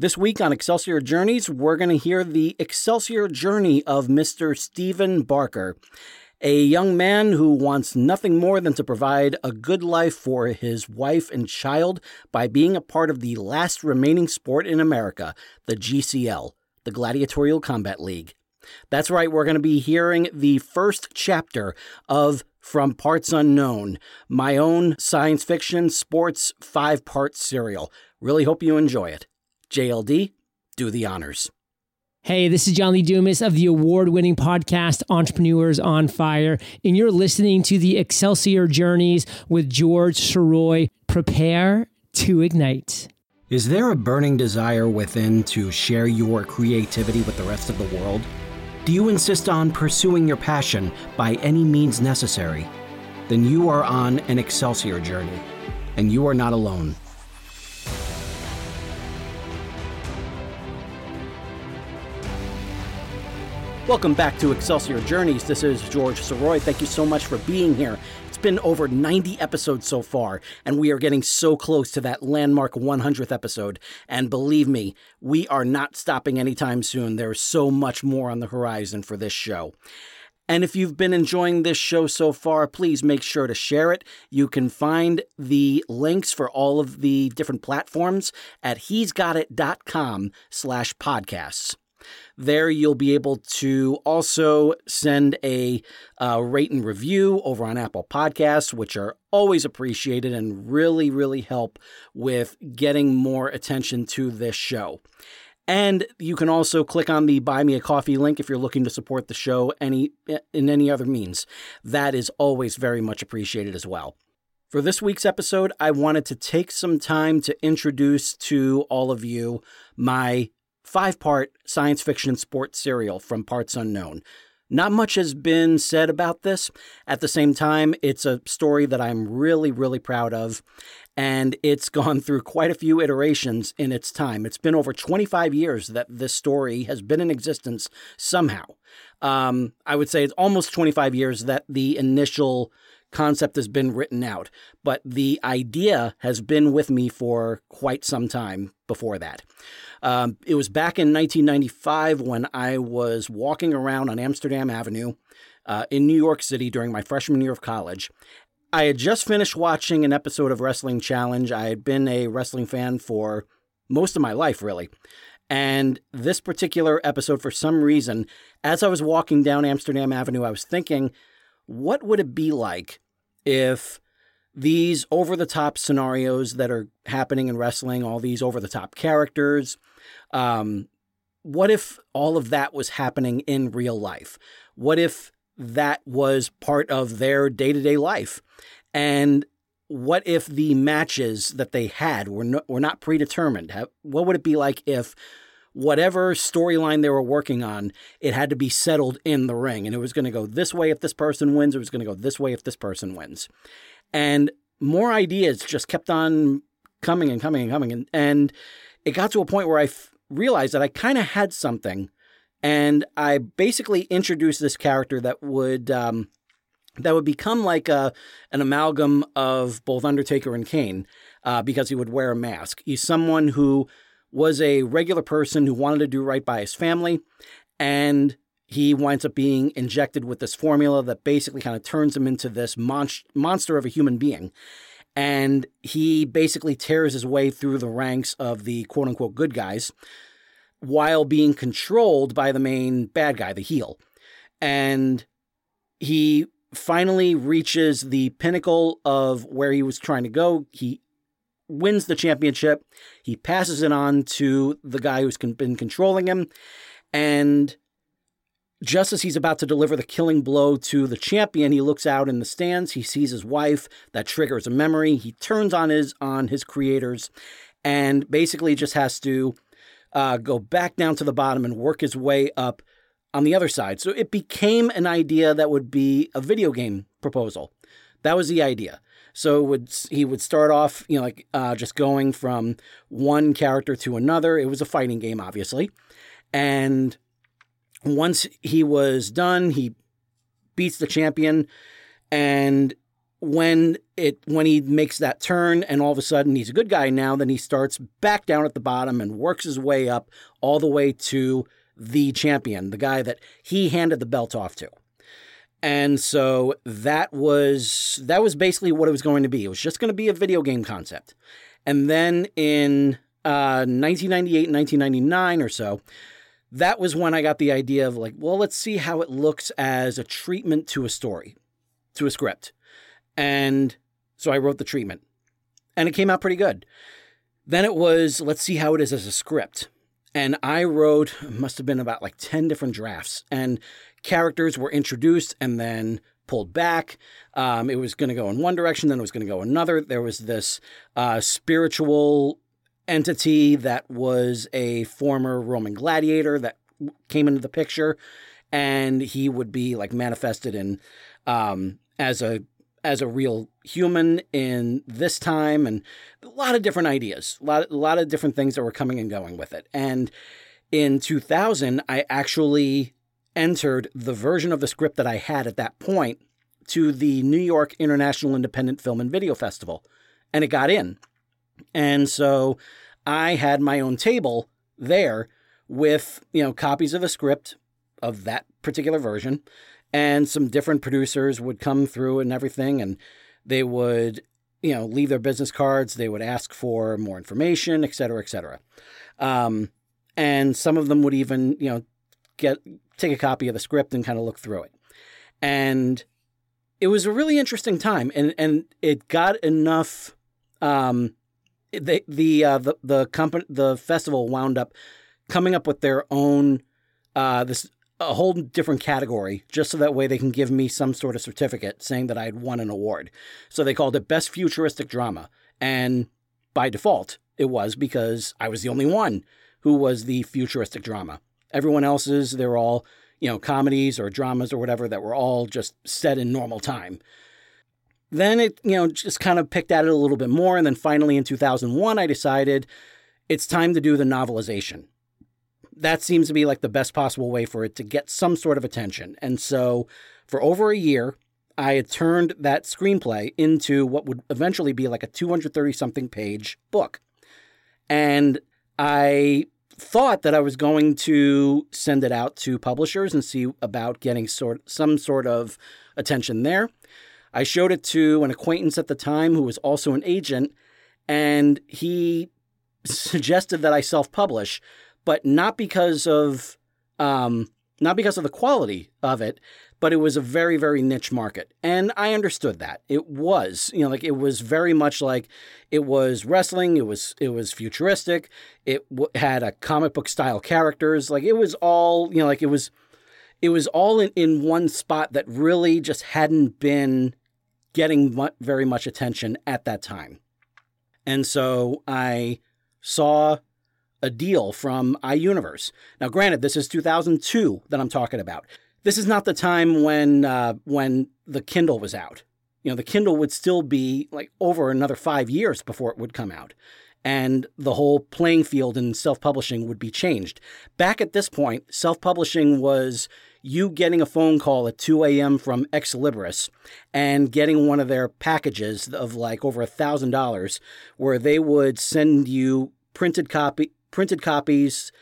This week on Excelsior Journeys, we're going to hear the Excelsior journey of Mr. Stephen Barker, a young man who wants nothing more than to provide a good life for his wife and child by being a part of the last remaining sport in America, the GCL, the Gladiatorial Combat League. That's right, we're going to be hearing the first chapter of From Parts Unknown, my own science fiction sports five part serial. Really hope you enjoy it. JLD, do the honors. Hey, this is John Lee Dumas of the award winning podcast Entrepreneurs on Fire, and you're listening to the Excelsior Journeys with George Sirois. Prepare to ignite. Is there a burning desire within to share your creativity with the rest of the world? Do you insist on pursuing your passion by any means necessary? Then you are on an Excelsior journey, and you are not alone. Welcome back to Excelsior Journeys. This is George Sirois. Thank you so much for being here. It's been over 90 episodes so far, and we are getting so close to that landmark 100th episode. And believe me, we are not stopping anytime soon. There's so much more on the horizon for this show. And if you've been enjoying this show so far, please make sure to share it. You can find the links for all of the different platforms at he'sgotit.com slash podcasts. There, you'll be able to also send a uh, rate and review over on Apple Podcasts, which are always appreciated and really, really help with getting more attention to this show. And you can also click on the Buy Me a Coffee link if you're looking to support the show any in any other means. That is always very much appreciated as well. For this week's episode, I wanted to take some time to introduce to all of you my five part science fiction sports serial from Parts Unknown. Not much has been said about this. At the same time, it's a story that I'm really, really proud of, and it's gone through quite a few iterations in its time. It's been over 25 years that this story has been in existence somehow. Um, I would say it's almost 25 years that the initial concept has been written out, but the idea has been with me for quite some time before that. Um, it was back in 1995 when I was walking around on Amsterdam Avenue uh, in New York City during my freshman year of college. I had just finished watching an episode of Wrestling Challenge. I had been a wrestling fan for most of my life, really. And this particular episode, for some reason, as I was walking down Amsterdam Avenue, I was thinking, what would it be like if these over the top scenarios that are happening in wrestling, all these over the top characters, um, what if all of that was happening in real life? What if that was part of their day to day life? And what if the matches that they had were, no, were not predetermined? What would it be like if whatever storyline they were working on, it had to be settled in the ring. And it was going to go this way if this person wins, it was going to go this way if this person wins. And more ideas just kept on coming and coming and coming. And, and it got to a point where I f- realized that I kind of had something. And I basically introduced this character that would. Um, that would become like a an amalgam of both Undertaker and Kane, uh, because he would wear a mask. He's someone who was a regular person who wanted to do right by his family, and he winds up being injected with this formula that basically kind of turns him into this mon- monster of a human being. And he basically tears his way through the ranks of the quote unquote good guys while being controlled by the main bad guy, the heel. And he finally reaches the pinnacle of where he was trying to go. He wins the championship. He passes it on to the guy who's been controlling him. And just as he's about to deliver the killing blow to the champion, he looks out in the stands. He sees his wife. That triggers a memory. He turns on his on his creators, and basically just has to uh, go back down to the bottom and work his way up on the other side. So it became an idea that would be a video game proposal. That was the idea. So would he would start off, you know, like uh, just going from one character to another. It was a fighting game, obviously, and once he was done, he beats the champion, and when it when he makes that turn and all of a sudden he's a good guy now, then he starts back down at the bottom and works his way up all the way to the champion, the guy that he handed the belt off to. And so that was that was basically what it was going to be. It was just going to be a video game concept. And then in uh, 1998, 1999 or so, that was when I got the idea of like, well, let's see how it looks as a treatment to a story, to a script. And so I wrote the treatment. And it came out pretty good. Then it was, let's see how it is as a script. And I wrote, must have been about like 10 different drafts. And characters were introduced and then pulled back. Um, it was going to go in one direction, then it was going to go another. There was this uh, spiritual entity that was a former Roman gladiator that came into the picture, and he would be like manifested in um, as a as a real human in this time, and a lot of different ideas, a lot a lot of different things that were coming and going with it. And in 2000, I actually entered the version of the script that I had at that point to the New York International Independent Film and Video Festival, and it got in. And so I had my own table there with, you know, copies of a script of that particular version and some different producers would come through and everything and they would, you know, leave their business cards, they would ask for more information, et cetera, et cetera. Um, and some of them would even, you know, get take a copy of the script and kind of look through it. And it was a really interesting time and and it got enough um, the the uh, the the company the festival wound up coming up with their own uh, this a whole different category just so that way they can give me some sort of certificate saying that I had won an award. So they called it Best Futuristic Drama, and by default it was because I was the only one who was the futuristic drama. Everyone else's they're all you know comedies or dramas or whatever that were all just set in normal time. Then it, you know, just kind of picked at it a little bit more. And then finally in 2001, I decided it's time to do the novelization. That seems to be like the best possible way for it to get some sort of attention. And so for over a year, I had turned that screenplay into what would eventually be like a 230 something page book. And I thought that I was going to send it out to publishers and see about getting sort some sort of attention there. I showed it to an acquaintance at the time who was also an agent, and he suggested that I self-publish, but not because of um, not because of the quality of it, but it was a very very niche market, and I understood that. It was you know like it was very much like it was wrestling, it was it was futuristic, it w- had a comic book style characters, like it was all you know like it was it was all in, in one spot that really just hadn't been getting mu- very much attention at that time. And so I saw a deal from iUniverse. Now, granted, this is 2002 that I'm talking about. This is not the time when uh, when the Kindle was out. You know, the Kindle would still be like over another five years before it would come out and the whole playing field in self publishing would be changed. Back at this point, self publishing was you getting a phone call at 2 a.m. from Xlibris and getting one of their packages of like over a thousand dollars, where they would send you printed copy printed copies,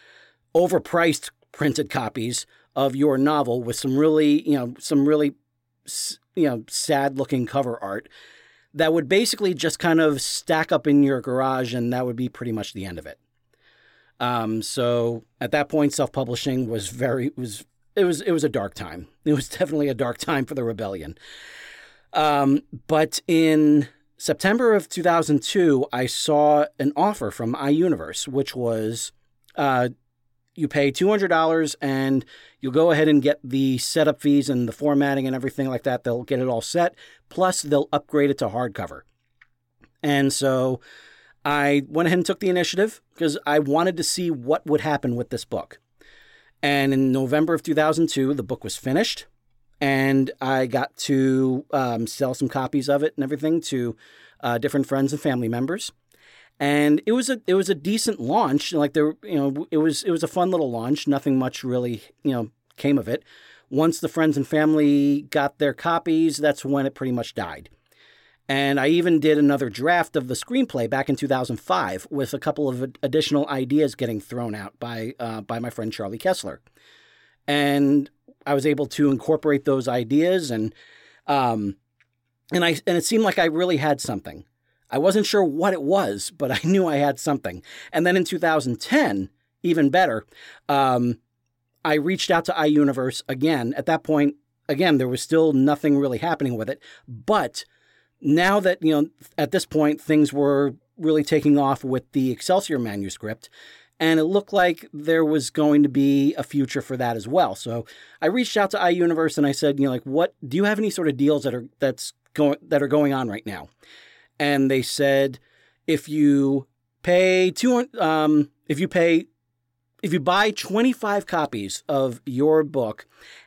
overpriced printed copies of your novel with some really you know some really you know sad looking cover art that would basically just kind of stack up in your garage, and that would be pretty much the end of it. Um, so at that point, self-publishing was very was it was it was a dark time. It was definitely a dark time for the rebellion. Um, but in September of 2002, I saw an offer from iUniverse, which was uh, you pay $200 and you'll go ahead and get the setup fees and the formatting and everything like that. They'll get it all set. Plus, they'll upgrade it to hardcover. And so I went ahead and took the initiative because I wanted to see what would happen with this book. And in November of 2002, the book was finished. And I got to um, sell some copies of it and everything to uh, different friends and family members and it was a it was a decent launch. Like there, you know, it was it was a fun little launch. Nothing much really, you know, came of it. Once the friends and family got their copies, that's when it pretty much died. And I even did another draft of the screenplay back in 2005 with a couple of additional ideas getting thrown out by, uh, by my friend Charlie Kessler. And I was able to incorporate those ideas and, um, and I, and it seemed like I really had something. I wasn't sure what it was, but I knew I had something. And then in 2010, even better, um, I reached out to iUniverse again. At that point, again, there was still nothing really happening with it. But now that, you know, at this point, things were really taking off with the Excelsior manuscript, and it looked like there was going to be a future for that as well. So I reached out to iUniverse and I said, you know, like, what do you have any sort of deals that are that's going that are going on right now? And they said, if you pay two, um, if you pay, if you buy twenty five copies of your book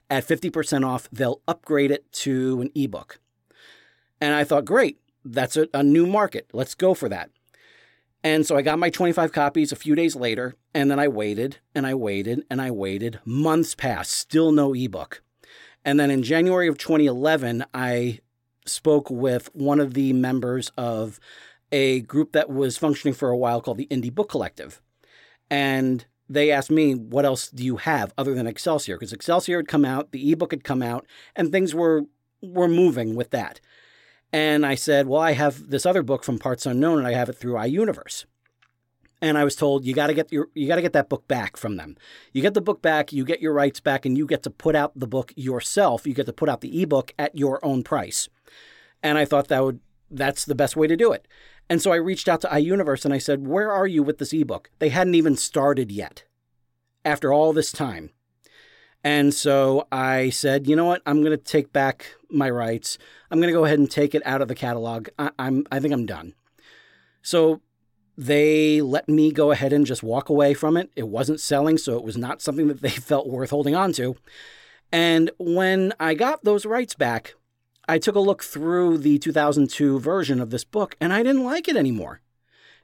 at 50% off, they'll upgrade it to an ebook. And I thought, great, that's a, a, new market. Let's go for that. And so I got my 25 copies a few days later, and then I waited and I waited and I waited. Months passed, still no ebook. And then in January of 2011, I spoke with one of the members of a group that was functioning for a while called the Indie Book Collective. And they asked me, what else do you have other than Excelsior? Because Excelsior had come out, the ebook had come out, and things were were moving with that. And I said, well, I have this other book from Parts Unknown, and I have it through iUniverse. And I was told you got to get your you got to get that book back from them. You get the book back, you get your rights back, and you get to put out the book yourself. You get to put out the ebook at your own price. And I thought that would that's the best way to do it. And so I reached out to iUniverse and I said, Where are you with this ebook? They hadn't even started yet after all this time. And so I said, you know what? I'm going to take back my rights. I'm going to go ahead and take it out of the catalog. I, am I think I'm done. So they let me go ahead and just walk away from it. It wasn't selling, so it was not something that they felt worth holding on to. And when I got those rights back, I took a look through the 2002 version of this book and I didn't like it anymore.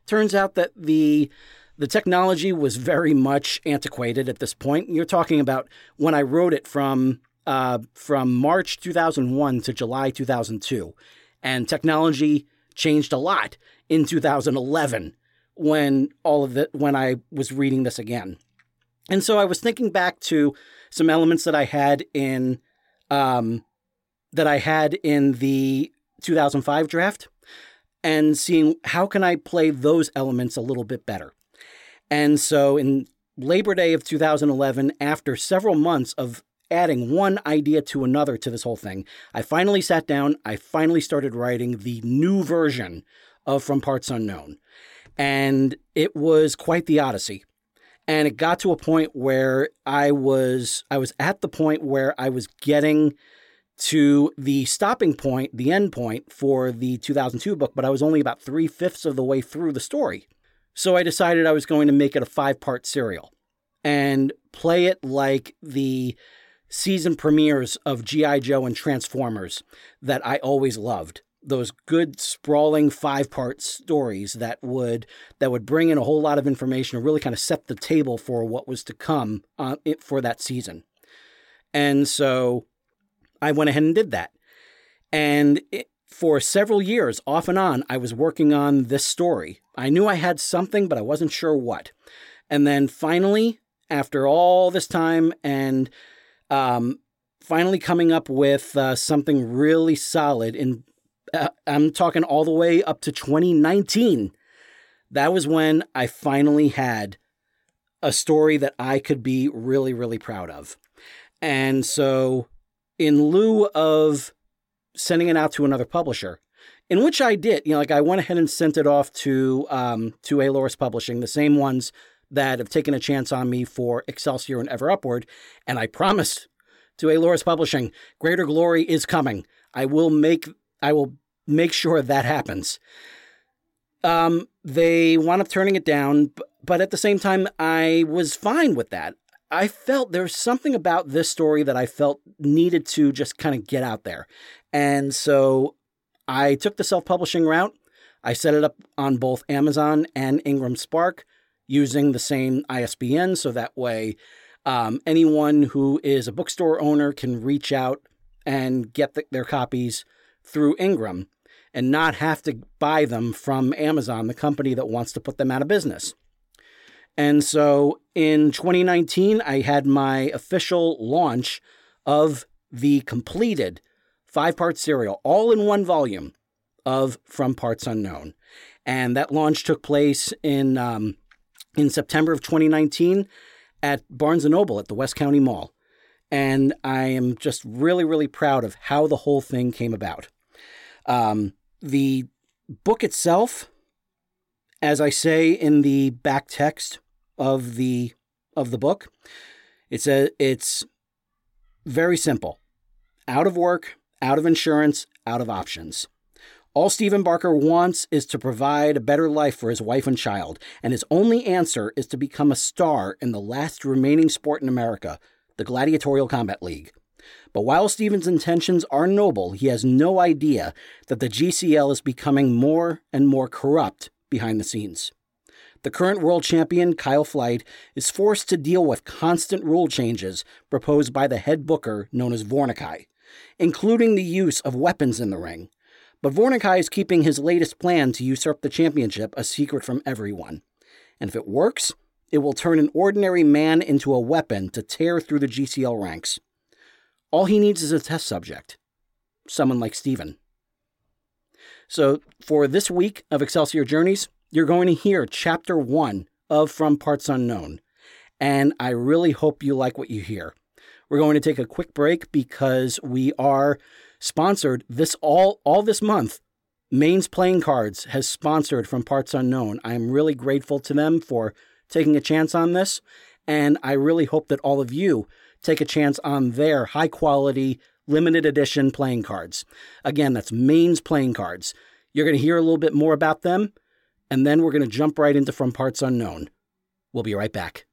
Turns out that the the technology was very much antiquated at this point. You're talking about when I wrote it from uh, from March 2001 to July 2002, and technology changed a lot in 2011 when all of it when I was reading this again. And so I was thinking back to some elements that I had in um, that I had in the 2005 draft and seeing how can I play those elements a little bit better. And so in Labor Day of 2011, after several months of adding one idea to another to this whole thing, I finally sat down, I finally started writing the new version of From Parts Unknown. And it was quite the odyssey. And it got to a point where I was I was at the point where I was getting to the stopping point, the end point for the 2002 book, but I was only about three fifths of the way through the story. So I decided I was going to make it a five part serial and play it like the season premieres of G.I. Joe and Transformers that I always loved. Those good sprawling five part stories that would that would bring in a whole lot of information and really kind of set the table for what was to come uh, for that season. And so I went ahead and did that. And it, for several years, off and on, I was working on this story. I knew I had something, but I wasn't sure what. And then finally, after all this time and um, finally coming up with uh, something really solid, and uh, I'm talking all the way up to 2019, that was when I finally had a story that I could be really, really proud of. And so in lieu of sending it out to another publisher, in which I did. You know, like I went ahead and sent it off to um, to Aloris Publishing, the same ones that have taken a chance on me for Excelsior and Ever Upward, and I promise to Aloris Publishing, greater glory is coming. I will make I will make sure that happens. Um, they wound up turning it down, but at the same time, I was fine with that. I felt there's something about this story that I felt needed to just kind of get out there. And so I took the self publishing route. I set it up on both Amazon and Ingram Spark using the same ISBN. So that way, um, anyone who is a bookstore owner can reach out and get the, their copies through Ingram. and not have to buy them from Amazon, the company that wants to put them out of business. And so in 2019, I had my official launch of the completed five part serial, all in one volume of From Parts Unknown. And that launch took place in, um, in September of 2019 at Barnes & Noble at the West County Mall. And I am just really, really proud of how the whole thing came about. Um, the book itself, as I say in the back text of the of the book, it's a it's very simple. Out of work, out of insurance, out of options. All Stephen Barker wants is to provide a better life for his wife and child, and his only answer is to become a star in the last remaining sport in America, the Gladiatorial Combat League. But while Stephen's intentions are noble, he has no idea that the GCL is becoming more and more corrupt behind the scenes. The current world champion, Kyle Flight, is forced to deal with constant rule changes proposed by the head booker known as Vornicai, including the use of weapons in the ring, but Vornicai is keeping his latest plan to usurp the championship a secret from everyone. And if it works, it will turn an ordinary man into a weapon to tear through the GCL ranks. All he needs is a test subject someone like Stephen. So, for this week of Excelsior Journeys, you're going to hear chapter one of From Parts Unknown. And I really hope you like what you hear. We're going to take a quick break because we are sponsored this all all this month. Maine's Playing Cards has sponsored from Parts Unknown. I am really grateful to them for taking a chance on this, and I really hope that all of you take a chance on their high quality limited edition playing cards. Again, that's Maine's Playing Cards. You're going to hear a little bit more about them, and then we're going to jump right into From Parts Unknown. We'll be right back.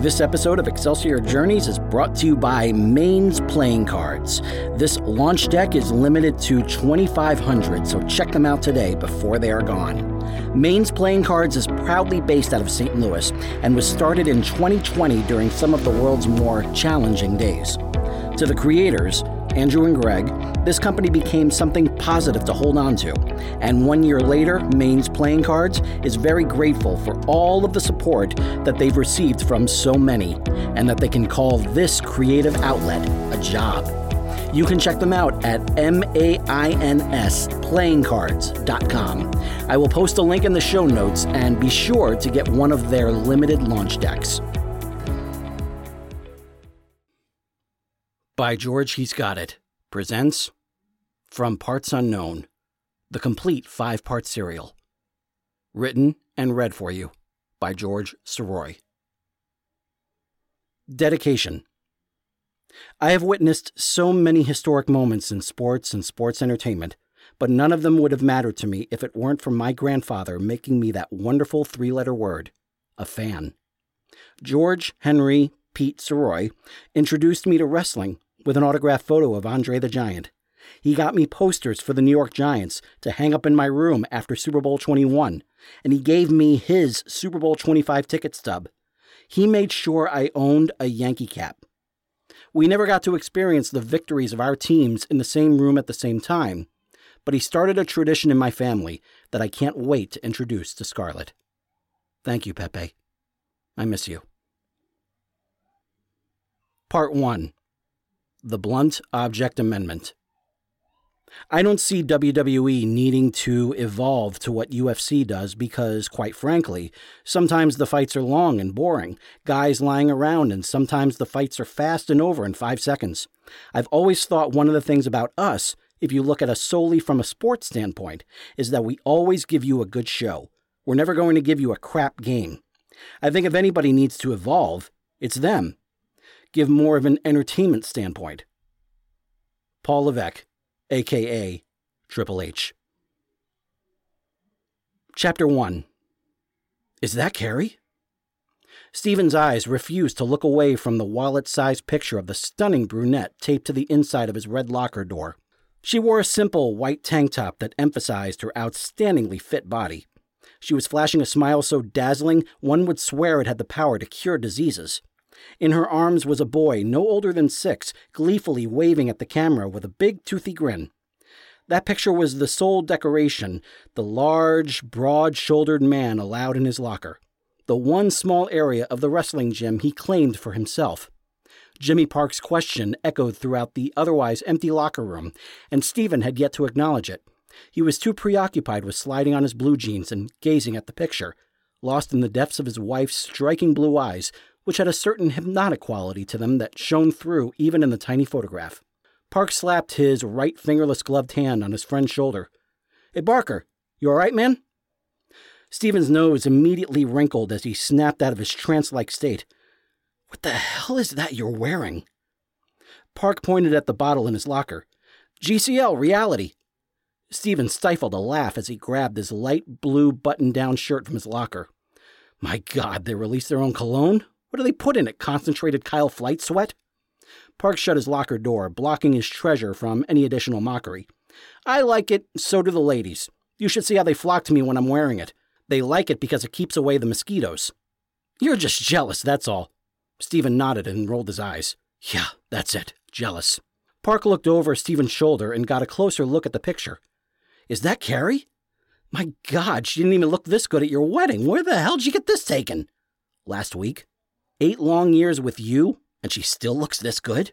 This episode of Excelsior Journeys is brought to you by Maine's Playing Cards. This launch deck is limited to 2,500, so check them out today before they are gone. Maine's Playing Cards is proudly based out of St. Louis and was started in 2020 during some of the world's more challenging days. To the creators, Andrew and Greg, this company became something positive to hold on to. And one year later, Maine's Playing Cards is very grateful for all of the support that they've received from so many, and that they can call this creative outlet a job. You can check them out at mainsplayingcards.com. I will post a link in the show notes and be sure to get one of their limited launch decks. By George He's Got It presents From Parts Unknown, the complete five part serial. Written and read for you by George Sirois. Dedication I have witnessed so many historic moments in sports and sports entertainment, but none of them would have mattered to me if it weren't for my grandfather making me that wonderful three letter word, a fan. George Henry Pete Sirois introduced me to wrestling with an autographed photo of Andre the Giant. He got me posters for the New York Giants to hang up in my room after Super Bowl 21, and he gave me his Super Bowl 25 ticket stub. He made sure I owned a Yankee cap. We never got to experience the victories of our teams in the same room at the same time, but he started a tradition in my family that I can't wait to introduce to Scarlett. Thank you, Pepe. I miss you. Part 1 the Blunt Object Amendment. I don't see WWE needing to evolve to what UFC does because, quite frankly, sometimes the fights are long and boring, guys lying around, and sometimes the fights are fast and over in five seconds. I've always thought one of the things about us, if you look at us solely from a sports standpoint, is that we always give you a good show. We're never going to give you a crap game. I think if anybody needs to evolve, it's them give more of an entertainment standpoint. Paul Levesque, aka Triple H. Chapter 1 Is that Carrie? Stephen's eyes refused to look away from the wallet sized picture of the stunning brunette taped to the inside of his red locker door. She wore a simple white tank top that emphasized her outstandingly fit body. She was flashing a smile so dazzling one would swear it had the power to cure diseases. In her arms was a boy no older than six, gleefully waving at the camera with a big toothy grin. That picture was the sole decoration the large, broad shouldered man allowed in his locker, the one small area of the wrestling gym he claimed for himself. Jimmy Park's question echoed throughout the otherwise empty locker room, and Stephen had yet to acknowledge it. He was too preoccupied with sliding on his blue jeans and gazing at the picture, lost in the depths of his wife's striking blue eyes, which had a certain hypnotic quality to them that shone through even in the tiny photograph. Park slapped his right fingerless gloved hand on his friend's shoulder. Hey, Barker, you all right, man? Stephen's nose immediately wrinkled as he snapped out of his trance like state. What the hell is that you're wearing? Park pointed at the bottle in his locker. GCL, reality. Stephen stifled a laugh as he grabbed his light blue button down shirt from his locker. My God, they released their own cologne? What do they put in it? Concentrated Kyle Flight sweat? Park shut his locker door, blocking his treasure from any additional mockery. I like it, so do the ladies. You should see how they flock to me when I'm wearing it. They like it because it keeps away the mosquitoes. You're just jealous, that's all. Stephen nodded and rolled his eyes. Yeah, that's it. Jealous. Park looked over Stephen's shoulder and got a closer look at the picture. Is that Carrie? My God, she didn't even look this good at your wedding. Where the hell did you get this taken? Last week. Eight long years with you, and she still looks this good?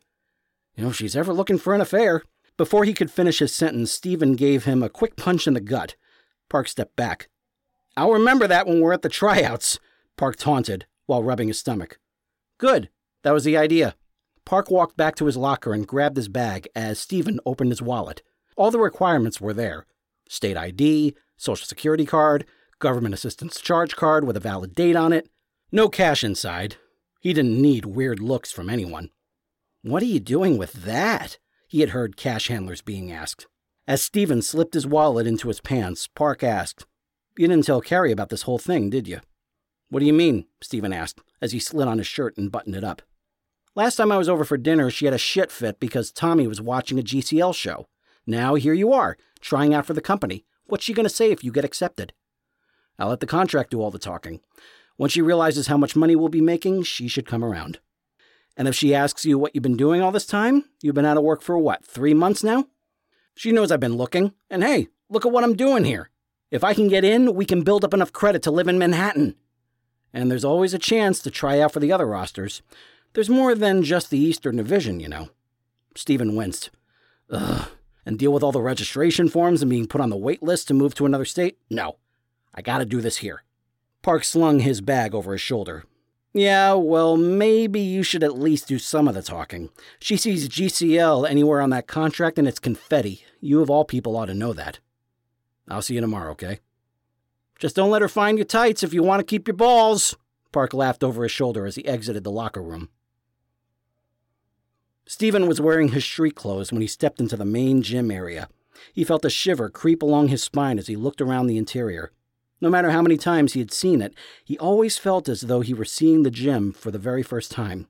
You know, if she's ever looking for an affair. Before he could finish his sentence, Stephen gave him a quick punch in the gut. Park stepped back. I'll remember that when we're at the tryouts, Park taunted while rubbing his stomach. Good. That was the idea. Park walked back to his locker and grabbed his bag as Stephen opened his wallet. All the requirements were there state ID, social security card, government assistance charge card with a valid date on it. No cash inside. He didn't need weird looks from anyone. What are you doing with that? He had heard cash handlers being asked. As Stephen slipped his wallet into his pants, Park asked, You didn't tell Carrie about this whole thing, did you? What do you mean? Stephen asked, as he slid on his shirt and buttoned it up. Last time I was over for dinner, she had a shit fit because Tommy was watching a GCL show. Now here you are, trying out for the company. What's she going to say if you get accepted? I'll let the contract do all the talking. Once she realizes how much money we'll be making, she should come around. And if she asks you what you've been doing all this time, you've been out of work for what, three months now? She knows I've been looking, and hey, look at what I'm doing here. If I can get in, we can build up enough credit to live in Manhattan. And there's always a chance to try out for the other rosters. There's more than just the Eastern Division, you know. Stephen winced. Ugh. And deal with all the registration forms and being put on the wait list to move to another state? No. I gotta do this here. Park slung his bag over his shoulder. Yeah, well, maybe you should at least do some of the talking. She sees GCL anywhere on that contract and it's confetti. You of all people ought to know that. I'll see you tomorrow, okay? Just don't let her find your tights if you want to keep your balls. Park laughed over his shoulder as he exited the locker room. Stephen was wearing his street clothes when he stepped into the main gym area. He felt a shiver creep along his spine as he looked around the interior. No matter how many times he had seen it, he always felt as though he were seeing the gym for the very first time.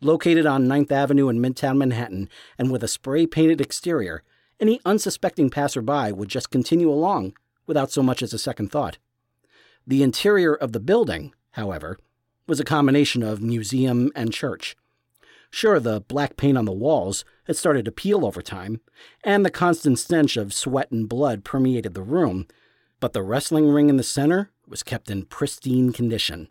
Located on 9th Avenue in Midtown Manhattan and with a spray painted exterior, any unsuspecting passerby would just continue along without so much as a second thought. The interior of the building, however, was a combination of museum and church. Sure, the black paint on the walls had started to peel over time, and the constant stench of sweat and blood permeated the room, but the wrestling ring in the center was kept in pristine condition.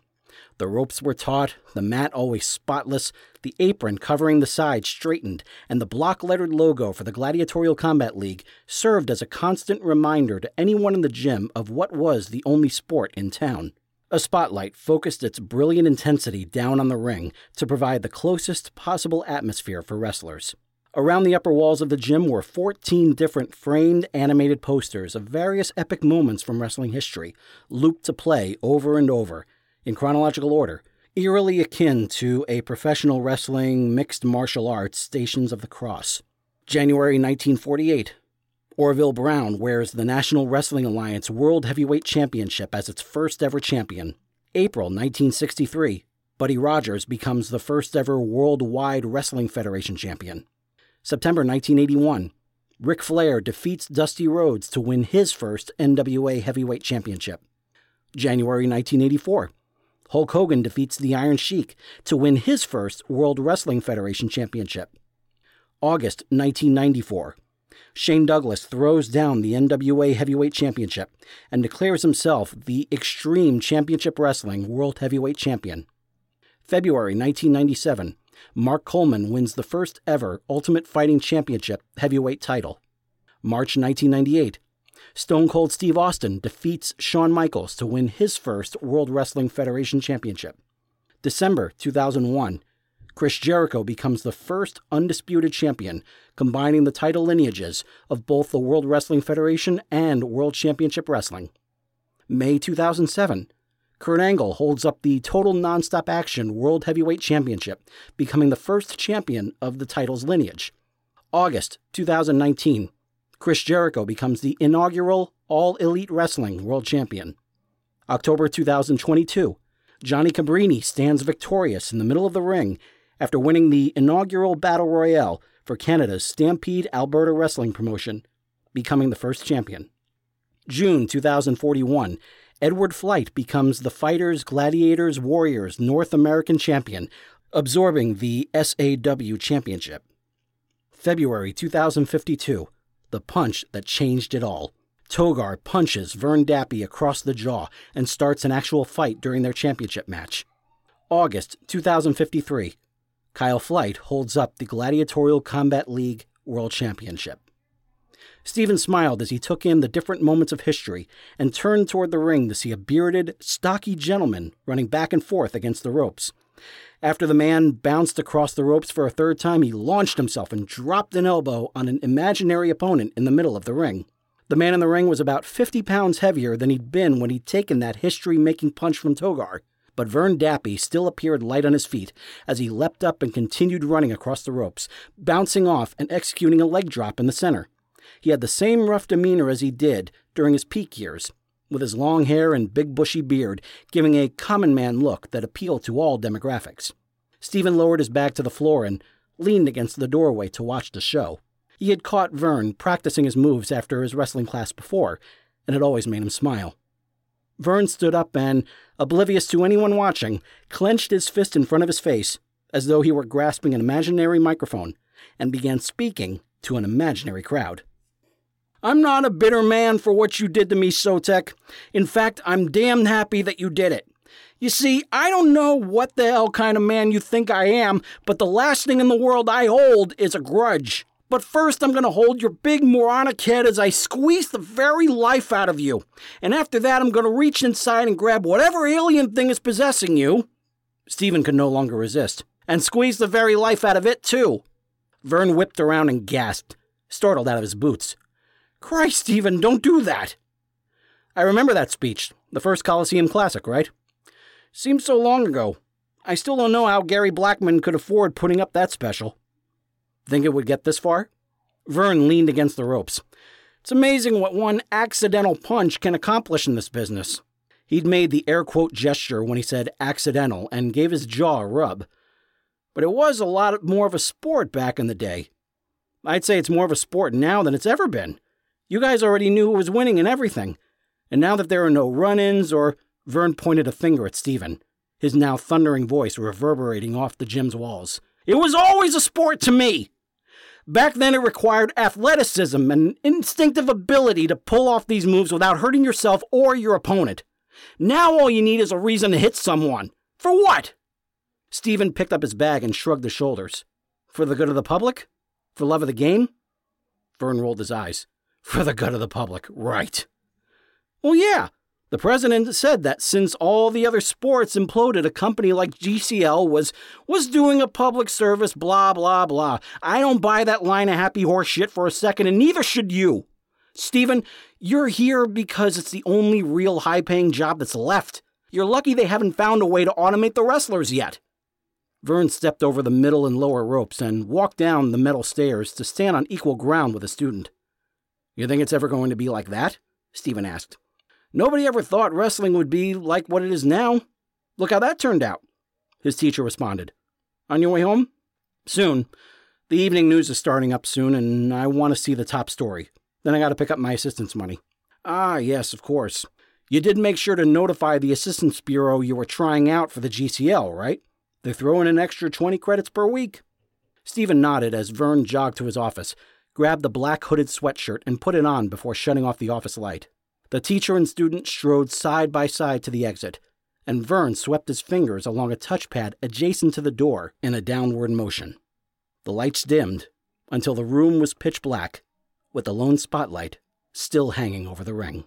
The ropes were taut, the mat always spotless, the apron covering the side straightened, and the block lettered logo for the Gladiatorial Combat League served as a constant reminder to anyone in the gym of what was the only sport in town. A spotlight focused its brilliant intensity down on the ring to provide the closest possible atmosphere for wrestlers. Around the upper walls of the gym were 14 different framed animated posters of various epic moments from wrestling history, looped to play over and over, in chronological order, eerily akin to a professional wrestling mixed martial arts Stations of the Cross. January 1948, Orville Brown wears the National Wrestling Alliance World Heavyweight Championship as its first ever champion. April 1963, Buddy Rogers becomes the first ever Worldwide Wrestling Federation champion. September 1981, Ric Flair defeats Dusty Rhodes to win his first NWA Heavyweight Championship. January 1984, Hulk Hogan defeats the Iron Sheik to win his first World Wrestling Federation Championship. August 1994, Shane Douglas throws down the NWA Heavyweight Championship and declares himself the Extreme Championship Wrestling World Heavyweight Champion. February 1997, Mark Coleman wins the first ever Ultimate Fighting Championship heavyweight title. March 1998, Stone Cold Steve Austin defeats Shawn Michaels to win his first World Wrestling Federation Championship. December 2001, Chris Jericho becomes the first undisputed champion, combining the title lineages of both the World Wrestling Federation and World Championship Wrestling. May 2007, Kurt Angle holds up the Total Nonstop Action World Heavyweight Championship, becoming the first champion of the title's lineage. August 2019, Chris Jericho becomes the inaugural All Elite Wrestling World Champion. October 2022, Johnny Cabrini stands victorious in the middle of the ring after winning the inaugural Battle Royale for Canada's Stampede Alberta Wrestling promotion, becoming the first champion. June 2041, Edward Flight becomes the Fighters, Gladiators, Warriors North American champion, absorbing the SAW championship. February 2052, the punch that changed it all. Togar punches Vern Dappy across the jaw and starts an actual fight during their championship match. August 2053, Kyle Flight holds up the Gladiatorial Combat League World Championship. Stephen smiled as he took in the different moments of history and turned toward the ring to see a bearded, stocky gentleman running back and forth against the ropes. After the man bounced across the ropes for a third time, he launched himself and dropped an elbow on an imaginary opponent in the middle of the ring. The man in the ring was about 50 pounds heavier than he'd been when he'd taken that history making punch from Togar but Vern Dappy still appeared light on his feet as he leapt up and continued running across the ropes, bouncing off and executing a leg drop in the center. He had the same rough demeanor as he did during his peak years, with his long hair and big bushy beard giving a common man look that appealed to all demographics. Stephen lowered his back to the floor and leaned against the doorway to watch the show. He had caught Vern practicing his moves after his wrestling class before, and it always made him smile. Vern stood up and, oblivious to anyone watching, clenched his fist in front of his face, as though he were grasping an imaginary microphone, and began speaking to an imaginary crowd. I'm not a bitter man for what you did to me, Sotek. In fact, I'm damned happy that you did it. You see, I don't know what the hell kind of man you think I am, but the last thing in the world I hold is a grudge. But first, I'm going to hold your big moronic head as I squeeze the very life out of you. And after that, I'm going to reach inside and grab whatever alien thing is possessing you. Stephen could no longer resist, and squeeze the very life out of it, too. Vern whipped around and gasped, startled out of his boots. Christ, Stephen, don't do that! I remember that speech, the first Coliseum Classic, right? Seems so long ago. I still don't know how Gary Blackman could afford putting up that special. Think it would get this far? Vern leaned against the ropes. It's amazing what one accidental punch can accomplish in this business. He'd made the air quote gesture when he said accidental and gave his jaw a rub. But it was a lot more of a sport back in the day. I'd say it's more of a sport now than it's ever been. You guys already knew who was winning and everything. And now that there are no run ins or. Vern pointed a finger at Stephen, his now thundering voice reverberating off the gym's walls. It was always a sport to me. Back then, it required athleticism and instinctive ability to pull off these moves without hurting yourself or your opponent. Now, all you need is a reason to hit someone. For what? Stephen picked up his bag and shrugged his shoulders. For the good of the public? For love of the game? Vern rolled his eyes. For the good of the public, right. Well, yeah, the president said that since all the other sports imploded, a company like GCL was was doing a public service, blah blah blah. I don't buy that line of happy horse shit for a second, and neither should you. Stephen, you're here because it's the only real high paying job that's left. You're lucky they haven't found a way to automate the wrestlers yet. Vern stepped over the middle and lower ropes and walked down the metal stairs to stand on equal ground with a student. You think it's ever going to be like that? Stephen asked. Nobody ever thought wrestling would be like what it is now. Look how that turned out. His teacher responded. On your way home? Soon. The evening news is starting up soon, and I want to see the top story. Then I got to pick up my assistance money. Ah, yes, of course. You did make sure to notify the Assistance Bureau you were trying out for the GCL, right? They throw in an extra 20 credits per week. Stephen nodded as Vern jogged to his office, grabbed the black hooded sweatshirt and put it on before shutting off the office light. The teacher and student strode side by side to the exit, and Vern swept his fingers along a touchpad adjacent to the door in a downward motion. The lights dimmed until the room was pitch black, with the lone spotlight still hanging over the ring.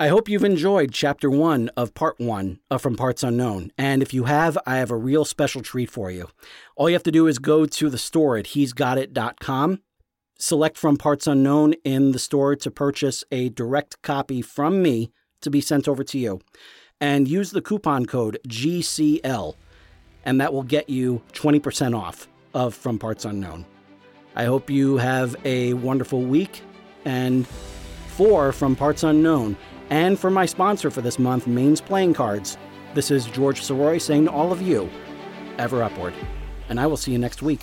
I hope you've enjoyed chapter one of part one of From Parts Unknown. And if you have, I have a real special treat for you. All you have to do is go to the store at he'sgotit.com, select From Parts Unknown in the store to purchase a direct copy from me to be sent over to you, and use the coupon code GCL, and that will get you 20% off of From Parts Unknown. I hope you have a wonderful week and for From Parts Unknown and for my sponsor for this month, Maine's Playing Cards. This is George Sirois saying to all of you, ever upward, and I will see you next week.